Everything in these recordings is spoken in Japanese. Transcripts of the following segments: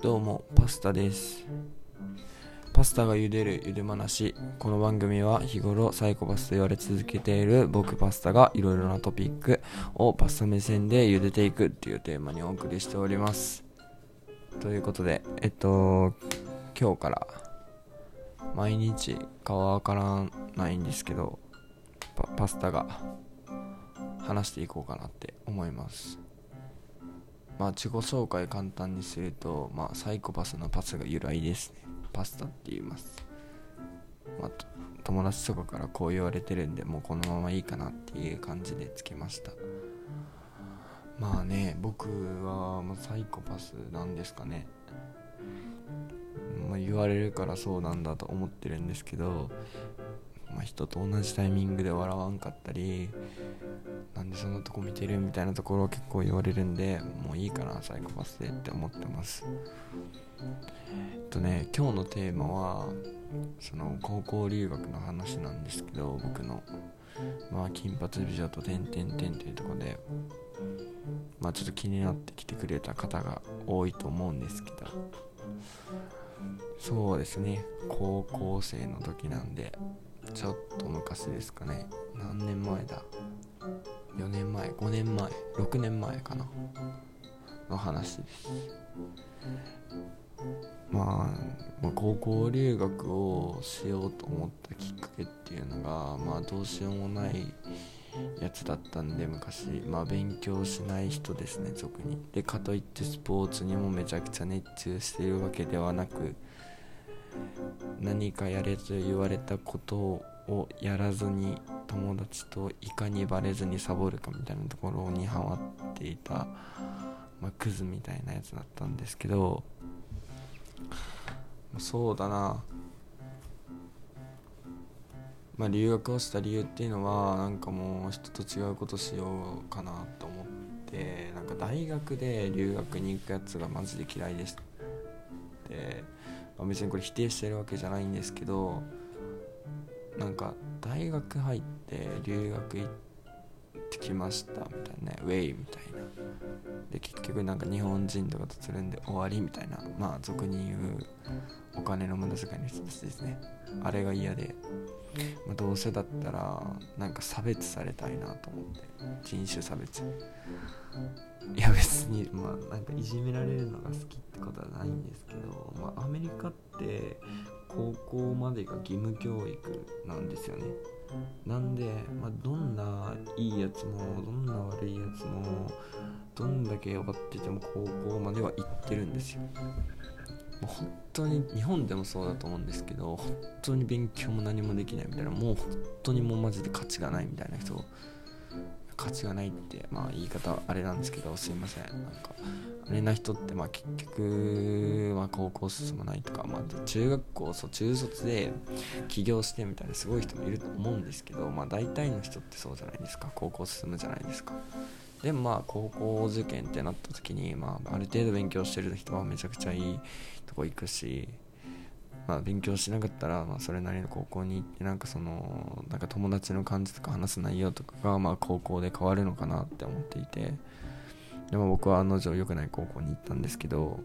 どうもパスタです。パスタが茹でる茹で話この番組は日頃サイコパスと言われ続けている僕パスタがいろいろなトピックをパスタ目線で茹でていくっていうテーマにお送りしております。ということでえっと今日から毎日顔はわからないんですけどパスタが話していこうかなって思います。まあ自己紹介簡単にすると、まあ、サイコパスのパスが由来ですね。パスタって言います、まあ、友達とかからこう言われてるんでもうこのままいいかなっていう感じでつけました。まあね僕はもうサイコパスなんですかね、まあ、言われるからそうなんだと思ってるんですけどまあ、人と同じタイミングで笑わんかったりなんでそんなとこ見てるみたいなところを結構言われるんでもういいかなサイコパスでって思ってます。えっとね今日のテーマはその高校留学の話なんですけど僕のまあ金髪美女と点々点というとこでまあちょっと気になってきてくれた方が多いと思うんですけどそうですね高校生の時なんでちょっと昔ですかね。何年前だ？4年前5年前6年前かな。の話です。まあ、まあ、高校留学をしようと思ったきっかけっていうのがまあどうしようもないやつだったんで昔。まあ勉強しない人ですね俗に。でかといってスポーツにもめちゃくちゃ熱中しているわけではなく何かやれと言われたことをやらずに友達といかにバレずにサボるかみたいなところにハマっていた、まあ、クズみたいなやつだったんですけどそうだな。まあ留学をした理由っていうのはなんかもう人と違うことしようかなと思ってなんか大学で留学に行くやつがマジで嫌いでしたまあ、別にこれ否定してるわけじゃないんですけどなんか大学入って留学行ってきましたみたいなねウェイみたいな。で結局なんか日本人とかとつるんで終わりみたいな。まあ俗に言うお金の無駄遣いの人たちですね。あれが嫌で、まあ、どうせだったらなんか差別されたいなと思って。人種差別。いや別にまあなんかいじめられるのが好きってことはないんですけど、まあ、アメリカって高校までが義務教育なんですよね。なんで、まあ、どんないいやつもどんな悪いやつもどんだけ弱ってても高校までは行ってるんですよ。本当に日本でもそうだと思うんですけど本当に勉強も何もできないみたいなもう本当にもうマジで価値がないみたいな人価値がないってまあ言い方あれなんですけどすいません。なんかあれな人ってまあ結局、まあ、高校進まないとか、まあ、中学校そう中卒で起業してみたいなすごい人もいると思うんですけど、まあ、大体の人ってそうじゃないですか。高校進むじゃないですか。でもまあ高校受験ってなった時に、まあ、ある程度勉強してる人はめちゃくちゃいいとこ行くしまあ、勉強しなかったら、まあ、それなりの高校に行ってなんかそのなんか友達の感じとか話す内容とかが、まあ、高校で変わるのかなって思っていてでも僕は案の定良くない高校に行ったんですけど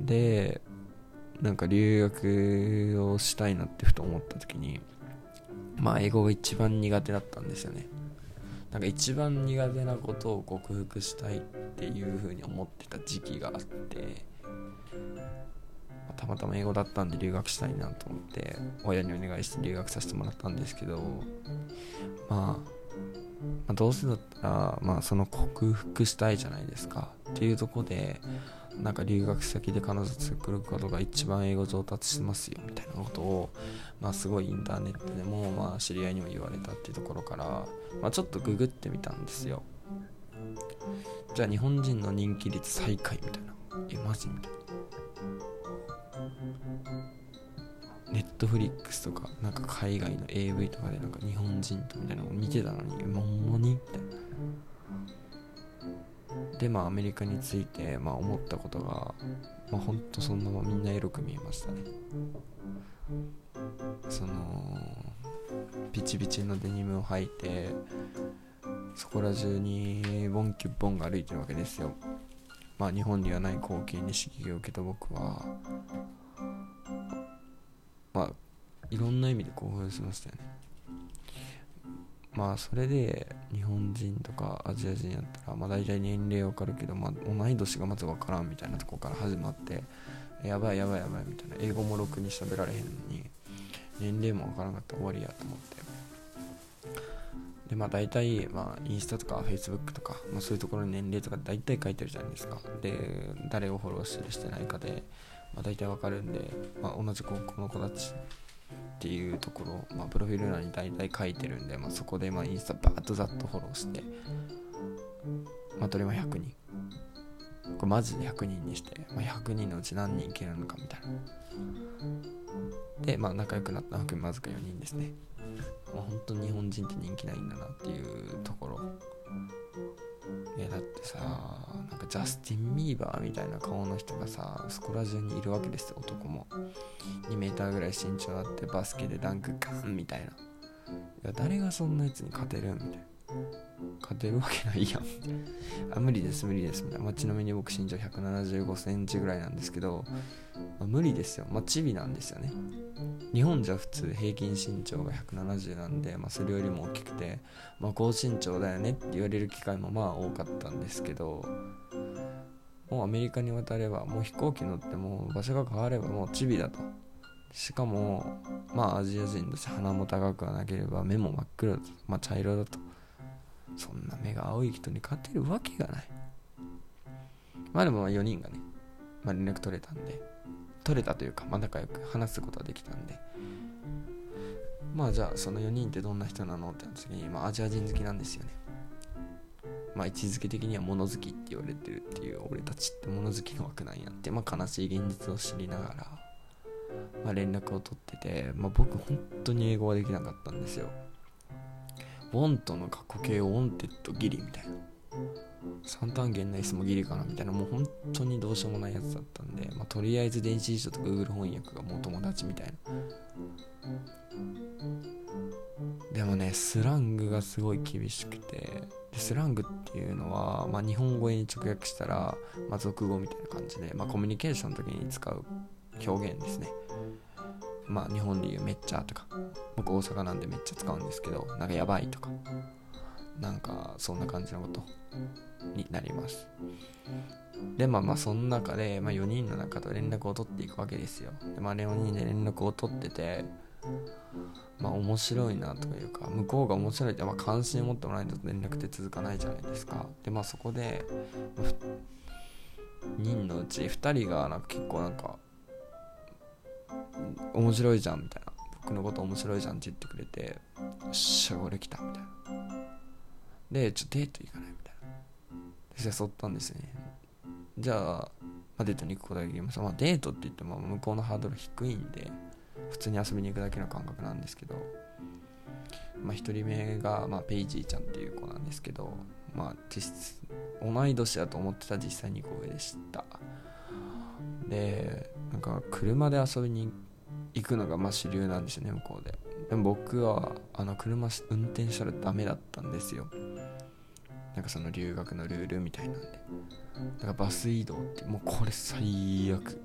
でなんか留学をしたいなってふと思った時にまあ英語が一番苦手だったんですよね。なんか一番苦手なことを克服したいっていうふうに思ってた時期があってたまたま英語だったんで留学したいなと思って親にお願いして留学させてもらったんですけど、まあ、まあ、どうせだったら、まあ、その克服したいじゃないですかっていうとこでなんか留学先で彼女作ることが一番英語上達してますよみたいなことを、まあ、すごいインターネットでも、まあ、知り合いにも言われたっていうところから、まあ、ちょっとググってみたんですよ。じゃあ日本人の人気率最下位みたいな。えマジみたいな。ネットフリックスとかなんか海外の AV とかでなんか日本人とみたいなのを見てたのにほんまに？みたいな。でまあアメリカについてまあ思ったことがまあほんとそんなまみんなエロく見えましたね。そのピチピチのデニムを履いてそこら中にボンキュッボンが歩いてるわけですよ。まあ日本にはない光景に刺激を受けた僕はまあいろんな意味で興奮しましたよね。まあそれで日本人とかアジア人やったらまあ大体年齢わかるけど、まあ、同い年がまず分からんみたいなとこから始まってやばいやばいやばいみたいな。英語もろくに喋られへんのに年齢も分からなかったら終わりやと思って。でまあ大体、まあ、インスタとかフェイスブックとか、まあ、そういうところに年齢とか大体書いてるじゃないですか。で誰をフォローしてるしてないかで、まあ、大体わかるんで、まあ、同じ高校の子たちっていうところ、まあ、プロフィール欄に大体書いてるんで、まあ、そこでまあインスタバーッとざっとフォローしてまあとりあえず100人これマジで100人にして、まあ、100人のうち何人いけるのかみたいな。でまあ仲良くなったわけまずか4人ですね。まあ、本当に日本人って人気ないんだなっていうところ。いやだってさなんかジャスティン・ビーバーみたいな顔の人がさそこら中にいるわけですよ男も。2m ぐらい身長あってバスケでダンクガンみたいな。いや誰がそんなやつに勝てるみたいな。勝てるわけないやん。あ無理です無理です。みたいな、まあ、ちなみに僕身長1 7 5センチぐらいなんですけど、まあ、無理ですよ。まあチビなんですよね。日本じゃ普通平均身長が170なんで、まあ、それよりも大きくて、まあ、高身長だよねって言われる機会もまあ多かったんですけどもうアメリカに渡ればもう飛行機乗っても場所が変わればもうチビだと。しかもまあアジア人だし鼻も高くはなければ目も真っ黒だと。まあ茶色だと。そんな目が青い人に勝てるわけがない。まあでも4人がね、まあ、連絡取れたんで。取れたというか、まあ、仲良く話すことができたんで。まあじゃあその4人ってどんな人なのってなった時に、まあ、アジア人好きなんですよね。まあ位置づけ的には物好きって言われてるっていう俺たちって物好きの枠なんやって、まあ、悲しい現実を知りながら、まあ、連絡を取ってて、まあ、僕本当に英語はできなかったんですよ。 want の過去形を wanted ギリみたいな。三単現の S もギリかなみたいなもう本当にどうしようもないやつだったんで、まあ、とりあえず電子辞書と Google 翻訳がもう友達みたいな。でもねスラングがすごい厳しくてでスラングっていうのは、まあ、日本語に直訳したら、まあ、俗語みたいな感じで、まあ、コミュニケーションの時に使う表現ですね。まあ日本で言うめっちゃとか僕大阪なんでめっちゃ使うんですけどなんかやばいとか。なんかそんな感じのことになります。でまあまあその中で、まあ、4人の中と連絡を取っていくわけですよ。でまあ4人で連絡を取っててまあ面白いなというか向こうが面白いって、まあ、関心を持ってもらえないと連絡って続かないじゃないですか。でまあそこで2人のうち2人がなんか結構なんか面白いじゃんみたいな。僕のこと面白いじゃんって言ってくれてよっしゃ俺来たみたいな。でちょっとデート行かないみたいな。で誘ったんですよね。じゃあ、ま、デートに行くことができますまあデートって言っても向こうのハードル低いんで普通に遊びに行くだけの感覚なんですけどまあ1人目が、まあ、ペイジーちゃんっていう子なんですけどまあ実質同い年だと思ってた実際に個上でした。でなんか車で遊びに行くのがまあ主流なんですよね向こうで。でも僕はあの車運転したらダメだったんですよ。なんかその留学のルールみたいなんで。だからバス移動ってもうこれ最悪。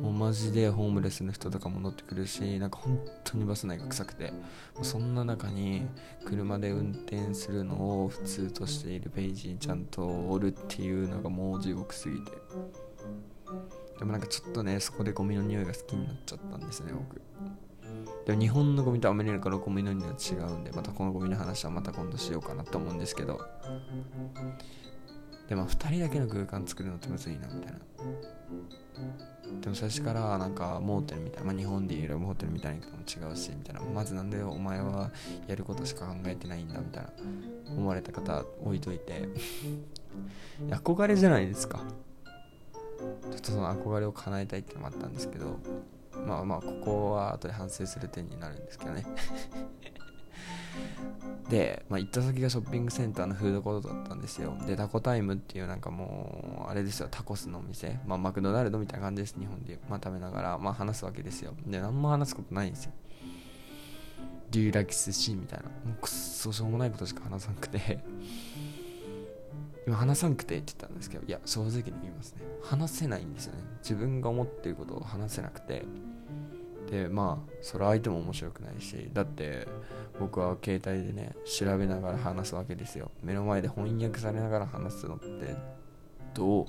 もうマジでホームレスの人とかも乗ってくるしなんか本当にバス内が臭くて。そんな中に車で運転するのを普通としているペイジーちゃんとおるっていうのがもう地獄すぎて。でもなんかちょっとねそこでゴミの匂いが好きになっちゃったんですね僕。でも日本のゴミとアメリカのゴミの匂いは違うんでまたこのゴミの話はまた今度しようかなと思うんですけど。でも2人だけの空間作るのってむずいなみたいな。でも最初からなんかモーテルみたいな、まあ、日本でいうモーテルみたいなのも違うしみたいな。まずなんでお前はやることしか考えてないんだみたいな。思われた方置いといて。憧れじゃないですか。ちょっとその憧れを叶えたいってのもあったんですけど。まあまあここは後で反省する点になるんですけどね。で、まあ、行った先がショッピングセンターのフードコートだったんですよ。でタコタイムっていうなんかもうあれですよ。タコスのお店、まあ、マクドナルドみたいな感じです。日本で、まあ、食べながら、まあ、話すわけですよ。で何も話すことないんですよ。デューラキスシーンみたいな。もうくっそしょうもないことしか話さなくて。今話さんくてって言ったんですけどいや正直に言いますね。話せないんですよね。自分が思ってることを話せなくて。でまあそれ相手も面白くないしだって僕は携帯でね調べながら話すわけですよ。目の前で翻訳されながら話すのってどう？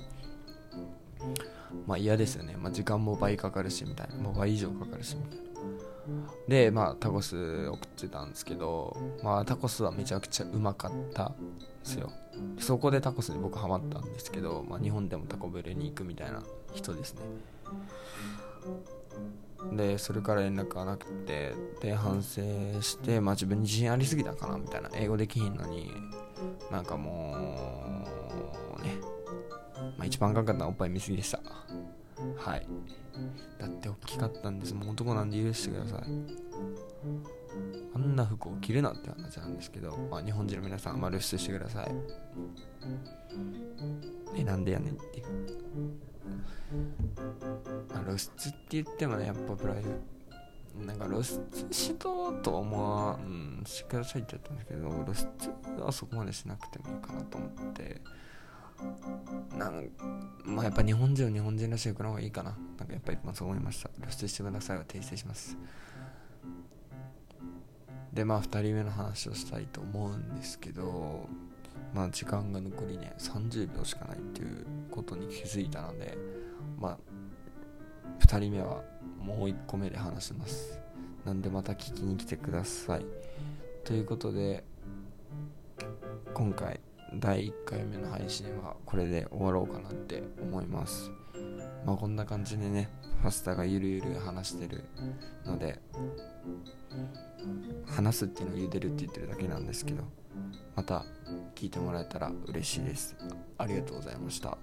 まあ嫌ですよね、まあ、時間も倍かかるしみたいな。もう倍以上かかるしみたいな。でまあタコス送ってたんですけどまあタコスはめちゃくちゃうまかったんですよ。そこでタコスに僕ハマったんですけど、まあ、日本でもタコブレに行くみたいな人ですね。でそれから連絡がなくてで反省して、まあ、自分に自信ありすぎたかなみたいな。英語できひんのになんかもうね、まあ、一番かかったのはおっぱい見すぎでした。はい。だって大きかったんです。もう男なんで許してください。あんな服を着るなって話なんですけど、まあ、日本人の皆さん、まあ、露出してください。えなんでやねんっていう、まあ、露出って言ってもねやっぱプライド。なんか露出しとうと思わんしてくださいって言ったんですけど露出はそこまでしなくてもいいかなと思って。なんまあやっぱ日本人は日本人らしいくの方がいいかな。なんかやっぱりまあそう思いました。露出してくださいは訂正します。でまあ2人目の話をしたいと思うんですけどまあ時間が残りね30秒しかないっていうことに気づいたのでまあ2人目はもう1個目で話します。なんでまた聞きに来てください。ということで今回第1回目の配信はこれで終わろうかなって思います。まあこんな感じでねパスタがゆるゆる話してるので話すっていうのを茹でるって言ってるだけなんですけどまた聞いてもらえたら嬉しいです。ありがとうございました。